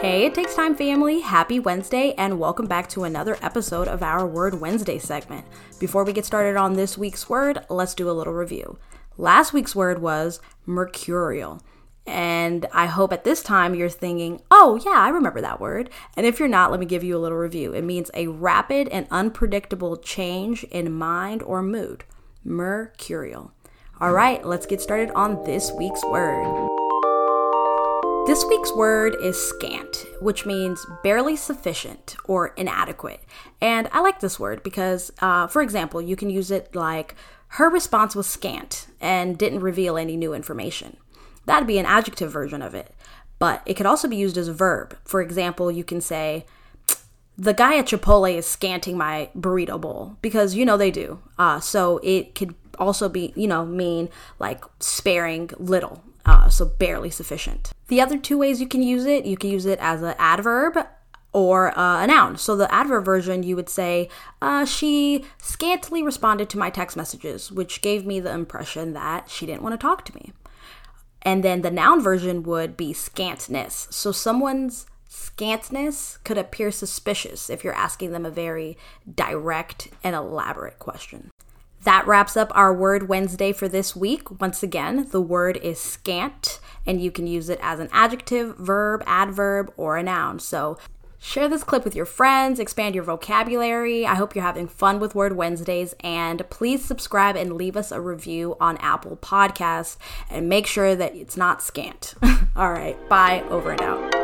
Hey, it takes time, family. Happy Wednesday, and welcome back to another episode of our Word Wednesday segment. Before we get started on this week's word, let's do a little review. Last week's word was mercurial. And I hope at this time you're thinking, oh, yeah, I remember that word. And if you're not, let me give you a little review. It means a rapid and unpredictable change in mind or mood. Mercurial. All right, let's get started on this week's word. This week's word is scant, which means barely sufficient or inadequate. And I like this word because, uh, for example, you can use it like, her response was scant and didn't reveal any new information. That'd be an adjective version of it. But it could also be used as a verb. For example, you can say, the guy at Chipotle is scanting my burrito bowl because you know they do. Uh, so it could also be, you know, mean like sparing little uh, so barely sufficient. The other two ways you can use it, you can use it as an adverb or uh, a noun. So the adverb version, you would say, uh, she scantily responded to my text messages, which gave me the impression that she didn't want to talk to me. And then the noun version would be scantness. So someone's scantness could appear suspicious if you're asking them a very direct and elaborate question. That wraps up our word Wednesday for this week. Once again, the word is scant, and you can use it as an adjective, verb, adverb, or a noun. So share this clip with your friends, expand your vocabulary. I hope you're having fun with Word Wednesdays, and please subscribe and leave us a review on Apple Podcasts, and make sure that it's not scant. All right, bye, over and out.